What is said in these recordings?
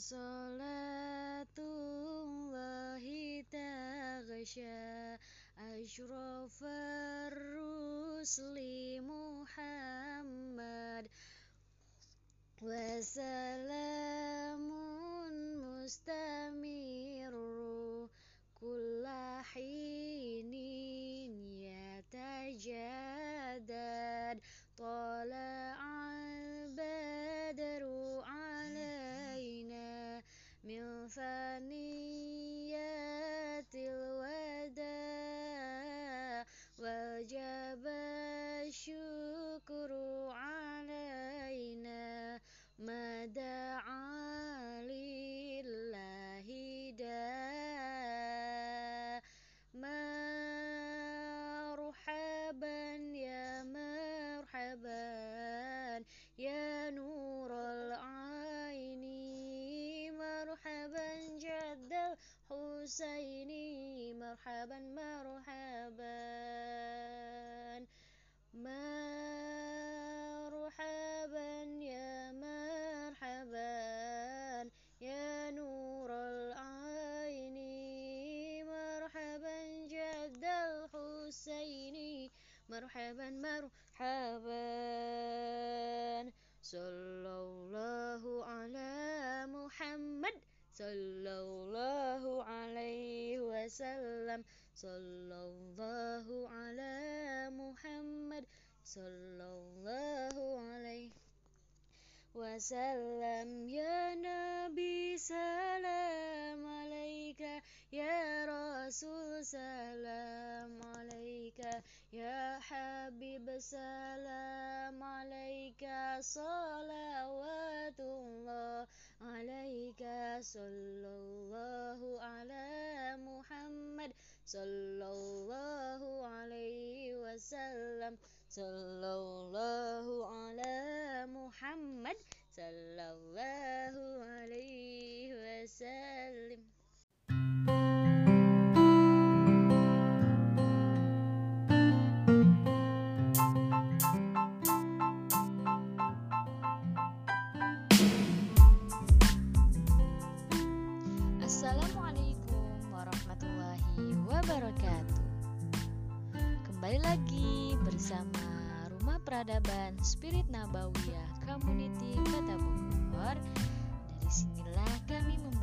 صلاة الله تغشى أشرف الرسل محمد وسلام مستمر كل حين يتجدد طلع सा नी مرحبا مرحبا صلى الله على محمد صلى الله عليه وسلم صلى الله على محمد صلى الله عليه وسلم يا نبي سلام عليك يا رسول سلام عليك يا حبيب سلام عليك صلوات الله عليك صلى الله على محمد صلى الله عليه وسلم صلى الله على محمد صلى الله عليه وسلم Kembali lagi bersama Rumah Peradaban Spirit Nabawiyah Community Kota Bogor. Dari sinilah kami membangun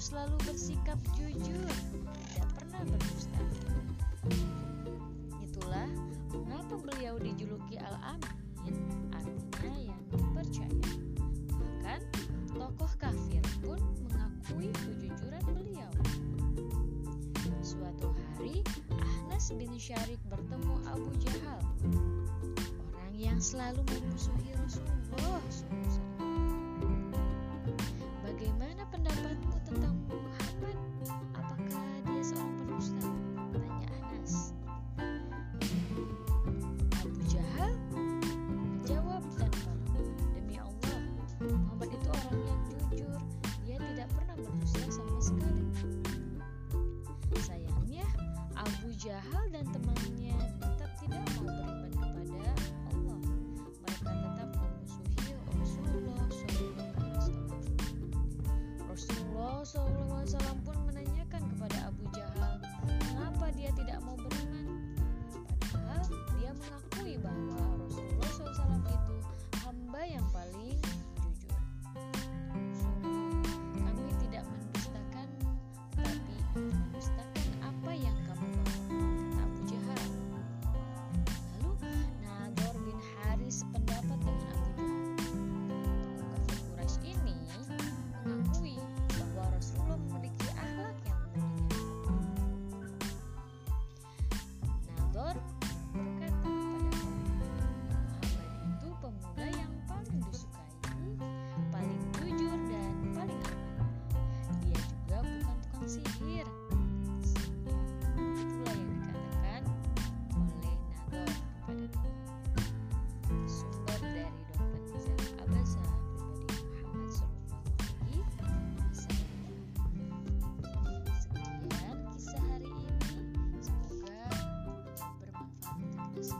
Selalu bersikap jujur, tidak pernah berdusta. Itulah mengapa beliau dijuluki Al-Amin, artinya yang percaya. Bahkan tokoh kafir pun mengakui kejujuran beliau. Suatu hari, Ahnas bin Syarik bertemu Abu Jahal, orang yang selalu memusuhi Rasulullah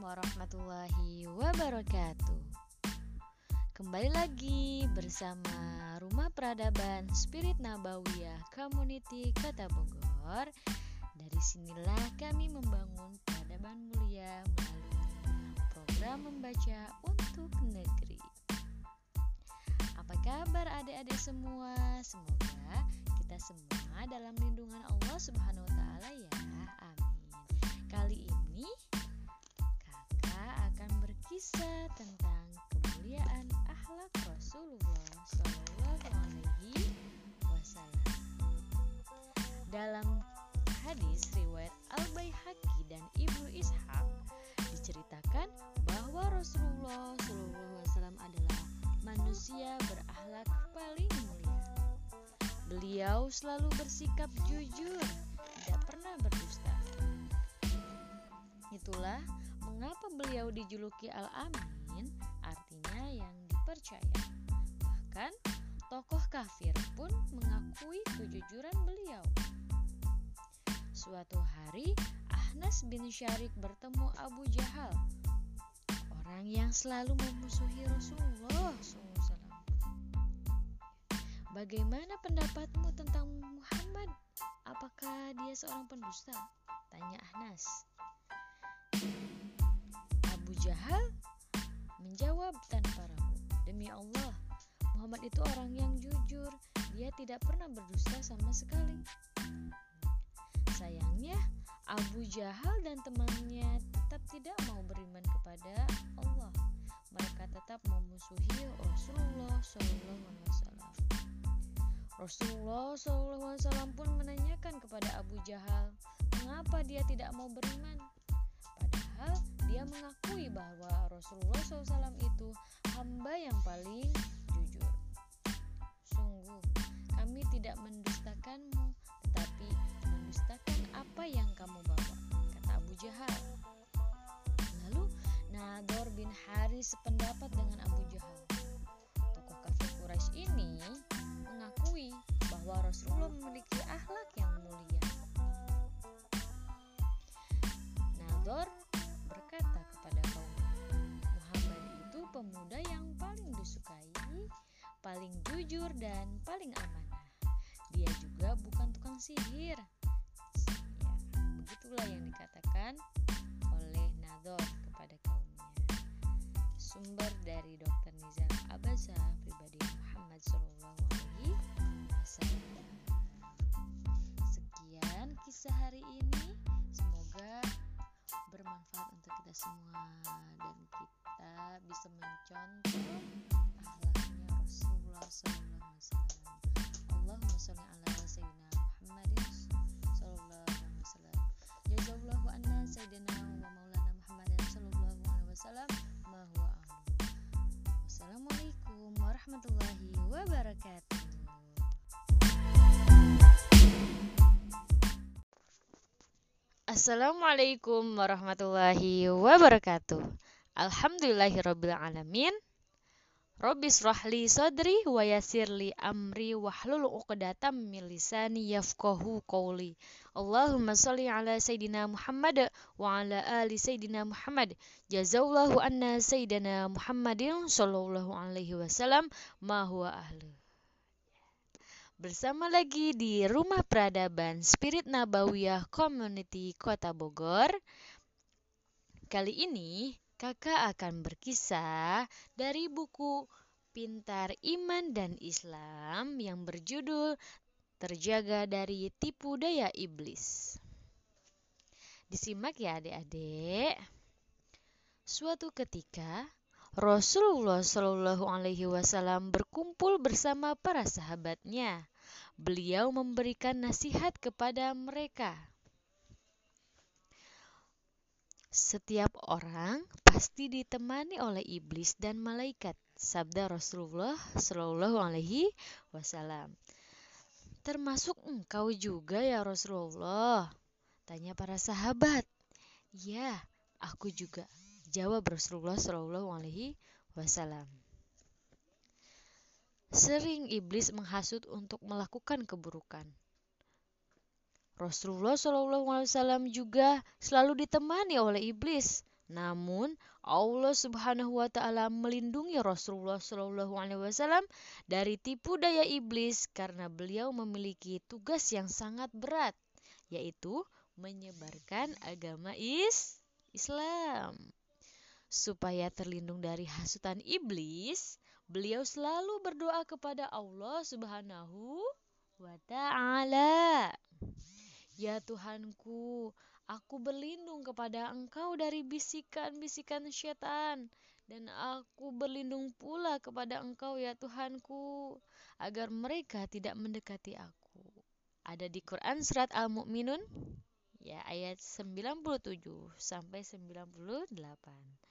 warahmatullahi wabarakatuh. Kembali lagi bersama Rumah Peradaban Spirit Nabawiyah Community Kota Bogor. Dari sinilah kami membangun peradaban mulia melalui program membaca untuk negeri. Apa kabar adik-adik semua? Semoga kita semua dalam lindungan Allah Subhanahu wa taala ya. Amin. Kali ini kisah tentang kemuliaan akhlak Rasulullah Shallallahu Alaihi Wasallam. Dalam hadis riwayat Al Baihaqi dan Ibnu Ishaq diceritakan bahwa Rasulullah Shallallahu Alaihi Wasallam adalah manusia berakhlak paling mulia. Beliau selalu bersikap jujur, tidak pernah berdusta. Itulah Mengapa beliau dijuluki Al-Amin? Artinya yang dipercaya. Bahkan tokoh kafir pun mengakui kejujuran beliau. Suatu hari, Ahnas bin Syarik bertemu Abu Jahal, orang yang selalu memusuhi Rasulullah SAW. Bagaimana pendapatmu tentang Muhammad? Apakah dia seorang pendusta? Tanya Ahnas. Jahal menjawab tanpa ragu, "Demi Allah, Muhammad itu orang yang jujur. Dia tidak pernah berdusta sama sekali." Sayangnya, Abu Jahal dan temannya tetap tidak mau beriman kepada Allah. Mereka tetap memusuhi Rasulullah SAW. Rasulullah SAW pun menanyakan kepada Abu Jahal, mengapa dia tidak mau beriman? Padahal dia mengakui bahwa Rasulullah SAW itu hamba yang paling jujur. Sungguh, kami tidak mendustakanmu, tetapi mendustakan apa yang kamu bawa, kata Abu Jahal. Lalu, Nador bin Haris sependapat dengan Abu Jahal. Tokoh kafir Quraisy ini mengakui bahwa Rasulullah memiliki akhlak yang mulia. Paling jujur dan paling amanah. Dia juga bukan tukang sihir. Ya, begitulah yang dikatakan oleh Nador kepada kaumnya. Sumber dari Dr. Nizam Abasa, pribadi Muhammad Sallallahu Alaihi Wasallam. Sekian kisah hari ini. Semoga bermanfaat untuk kita semua dan kita bisa mencontoh wabarakatuh. Assalamualaikum warahmatullahi wabarakatuh. Alhamdulillahirrabbilalamin Robbi srahli sadri wa yasirli amri wahlul uqdatam min lisani yafqahu qawli. Allahumma salli ala Sayyidina Muhammad wa ala ali Sayyidina Muhammad. Jazallahu anna Sayyidina Muhammadin sallallahu alaihi wasallam. Ma huwa ahlu Bersama lagi di Rumah Peradaban Spirit Nabawiyah Community Kota Bogor Kali ini Kakak akan berkisah dari buku Pintar Iman dan Islam yang berjudul Terjaga dari Tipu Daya Iblis. Disimak ya adik-adik. Suatu ketika Rasulullah Shallallahu Alaihi Wasallam berkumpul bersama para sahabatnya. Beliau memberikan nasihat kepada mereka. Setiap orang pasti ditemani oleh iblis dan malaikat. Sabda Rasulullah Shallallahu Alaihi Wasallam. Termasuk engkau juga ya Rasulullah? Tanya para sahabat. Ya, aku juga. Jawab Rasulullah Shallallahu Alaihi Wasallam. Sering iblis menghasut untuk melakukan keburukan. Rasulullah SAW juga selalu ditemani oleh iblis. Namun Allah Subhanahu wa taala melindungi Rasulullah Shallallahu alaihi wasallam dari tipu daya iblis karena beliau memiliki tugas yang sangat berat yaitu menyebarkan agama is Islam. Supaya terlindung dari hasutan iblis, beliau selalu berdoa kepada Allah Subhanahu wa taala. Ya Tuhanku, Aku berlindung kepada engkau dari bisikan-bisikan syaitan dan aku berlindung pula kepada engkau ya Tuhanku agar mereka tidak mendekati aku. Ada di Quran surat Al-Mu'minun ya ayat 97 sampai 98.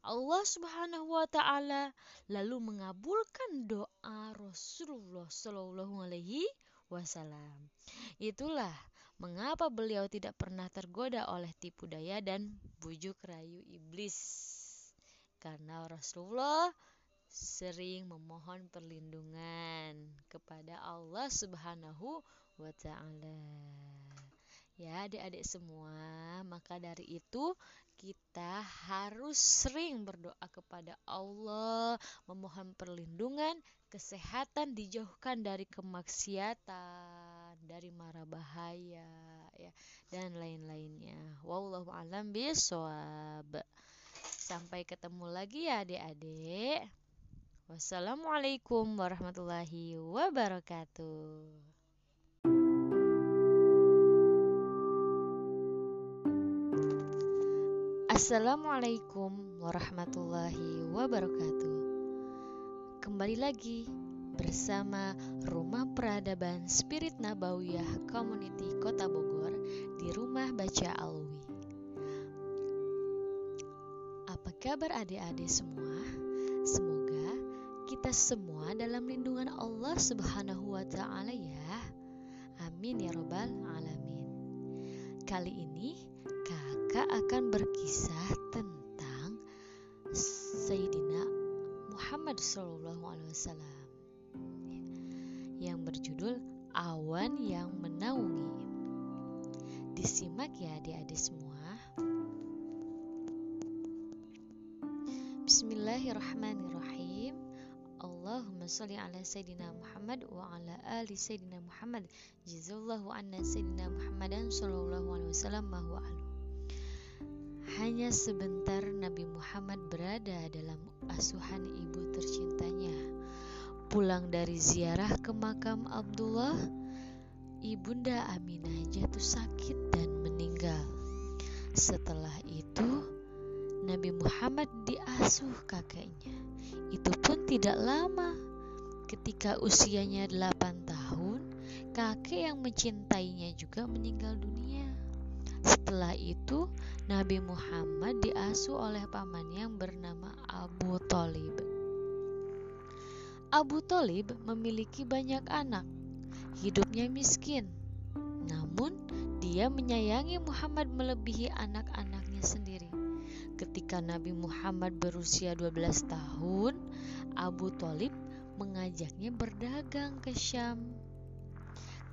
Allah Subhanahu wa taala lalu mengabulkan doa Rasulullah Shallallahu alaihi wasallam. Itulah mengapa beliau tidak pernah tergoda oleh tipu daya dan bujuk rayu iblis. Karena Rasulullah sering memohon perlindungan kepada Allah Subhanahu wa taala. Ya, adik-adik semua, maka dari itu kita harus sering berdoa kepada Allah, memohon perlindungan, kesehatan dijauhkan dari kemaksiatan, dari mara bahaya, ya, dan lain-lainnya. Wallahu alam bisawab. Sampai ketemu lagi ya adik-adik. Wassalamualaikum warahmatullahi wabarakatuh. Assalamualaikum warahmatullahi wabarakatuh. Kembali lagi bersama Rumah Peradaban Spirit Nabawiyah Community Kota Bogor di Rumah Baca Alwi. Apa kabar adik-adik semua? Semoga kita semua dalam lindungan Allah Subhanahu wa taala ya. Amin ya robbal alamin. Kali ini kakak akan berkisah tentang Sayyidina Muhammad Sallallahu Alaihi Wasallam yang berjudul Awan yang Menaungi. Disimak ya adik-adik semua. Bismillahirrahmanirrahim. Allahumma salli ala Sayyidina Muhammad wa ala ali Sayyidina Muhammad. Jazallahu anna Sayyidina Muhammadan sallallahu alaihi wasallam wa. Hanya sebentar Nabi Muhammad berada dalam asuhan ibu tercintanya. Pulang dari ziarah ke makam Abdullah, ibunda Aminah jatuh sakit dan meninggal. Setelah itu, Nabi Muhammad diasuh kakeknya. Itu pun tidak lama. Ketika usianya 8 tahun, kakek yang mencintainya juga meninggal dunia. Setelah itu, Nabi Muhammad diasuh oleh paman yang bernama Abu Talib. Abu Talib memiliki banyak anak. Hidupnya miskin. Namun, dia menyayangi Muhammad melebihi anak-anaknya sendiri. Ketika Nabi Muhammad berusia 12 tahun, Abu Talib mengajaknya berdagang ke Syam.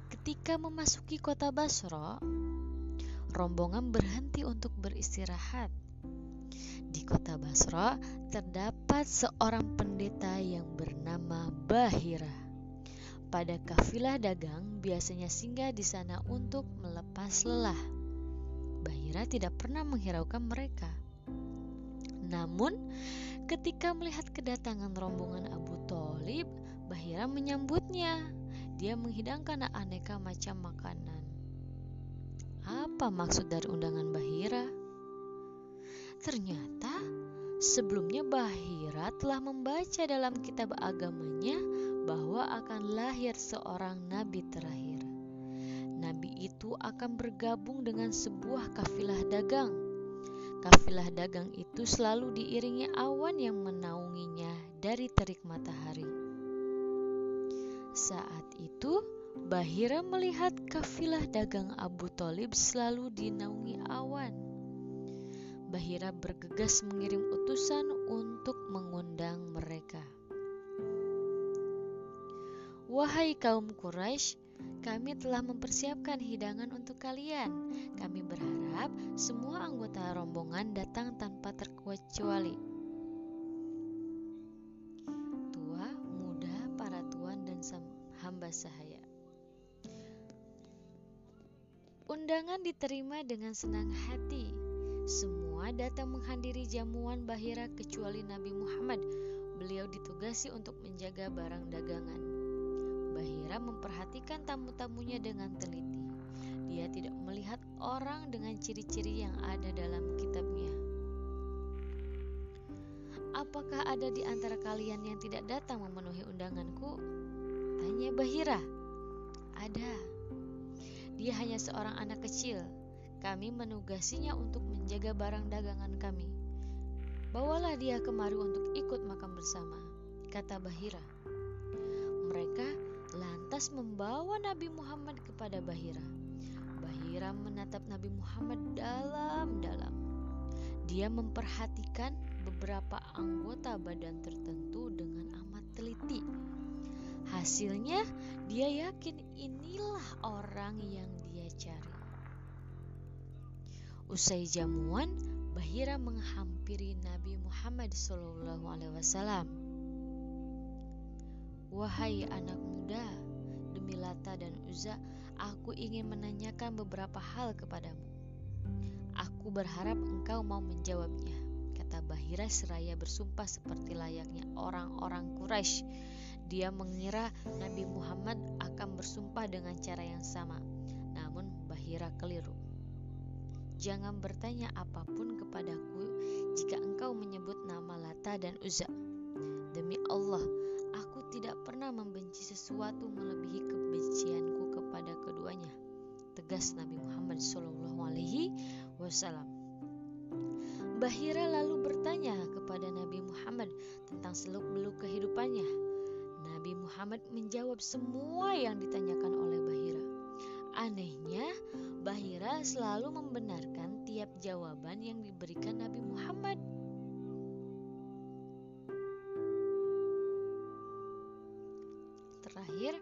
Ketika memasuki kota Basra, rombongan berhenti untuk beristirahat. Di kota Basra terdapat seorang pendeta yang bernama Bahira. Pada kafilah dagang biasanya singgah di sana untuk melepas lelah. Bahira tidak pernah menghiraukan mereka. Namun, ketika melihat kedatangan rombongan Abu Talib, Bahira menyambutnya. Dia menghidangkan aneka macam makanan. Apa maksud dari undangan Bahira? Ternyata sebelumnya Bahira telah membaca dalam kitab agamanya bahwa akan lahir seorang nabi terakhir. Nabi itu akan bergabung dengan sebuah kafilah dagang. Kafilah dagang itu selalu diiringi awan yang menaunginya dari terik matahari. Saat itu, Bahira melihat kafilah dagang Abu Talib selalu dinaungi awan. Bahira bergegas mengirim utusan untuk mengundang mereka. Wahai kaum Quraisy, kami telah mempersiapkan hidangan untuk kalian. Kami berharap semua anggota rombongan datang tanpa terkecuali. Tua, muda, para tuan dan hamba sahaya. Undangan diterima dengan senang hati. Semua datang menghadiri jamuan Bahira kecuali Nabi Muhammad. Beliau ditugasi untuk menjaga barang dagangan. Bahira memperhatikan tamu-tamunya dengan teliti. Dia tidak melihat orang dengan ciri-ciri yang ada dalam kitabnya. Apakah ada di antara kalian yang tidak datang memenuhi undanganku? Tanya Bahira. Ada. Dia hanya seorang anak kecil. Kami menugasinya untuk menjaga barang dagangan kami. Bawalah dia kemari untuk ikut makan bersama, kata Bahira. Mereka lantas membawa Nabi Muhammad kepada Bahira. Bahira menatap Nabi Muhammad dalam-dalam. Dia memperhatikan beberapa anggota badan tertentu dengan amat teliti. Hasilnya, dia yakin inilah orang yang dia cari. Usai jamuan, Bahira menghampiri Nabi Muhammad SAW. Wahai anak muda, demi Lata dan Uza, aku ingin menanyakan beberapa hal kepadamu. Aku berharap engkau mau menjawabnya, kata Bahira seraya bersumpah seperti layaknya orang-orang Quraisy. Dia mengira Nabi Muhammad akan bersumpah dengan cara yang sama, namun Bahira keliru. Jangan bertanya apa pun kepadaku jika engkau menyebut nama Lata dan Uzza. Demi Allah, Aku tidak pernah membenci sesuatu melebihi kebencianku kepada keduanya. Tegas Nabi Muhammad Shallallahu Alaihi Wasallam. Bahira lalu bertanya kepada Nabi Muhammad tentang seluk-beluk kehidupannya. Nabi Muhammad menjawab semua yang ditanyakan oleh Bahira. Anehnya, Bahira selalu membenarkan tiap jawaban yang diberikan Nabi Muhammad. terakhir,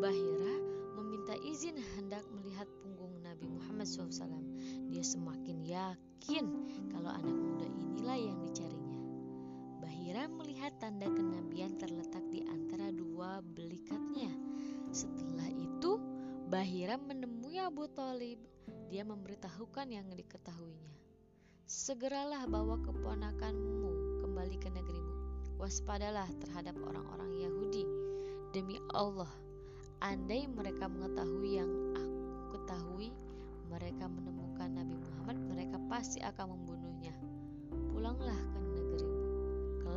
Bahira meminta izin hendak melihat punggung Nabi Muhammad SAW. Dia semakin yakin kalau anak muda inilah yang dicarinya. Bahira melihat tanda kenabian terletak di antara dua belikatnya. Setelah itu, Bahira menemui Abu Talib. Dia memberitahukan yang diketahuinya. Segeralah bawa keponakanmu kembali ke negerimu. Waspadalah terhadap orang-orang Yahudi Demi Allah, andai mereka mengetahui yang aku ketahui, mereka menemukan Nabi Muhammad, mereka pasti akan membunuhnya. Pulanglah ke.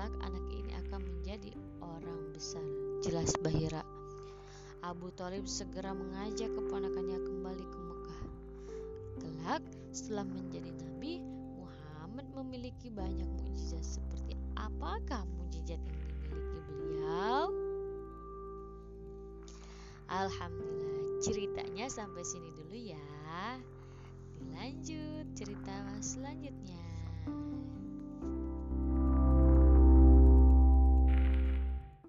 Kelak anak ini akan menjadi orang besar. Jelas Bahira. Abu Talib segera mengajak keponakannya kembali ke Mekah. Kelak setelah menjadi nabi, Muhammad memiliki banyak mujizat seperti apakah mujizat yang dimiliki beliau? Alhamdulillah ceritanya sampai sini dulu ya Dilanjut cerita selanjutnya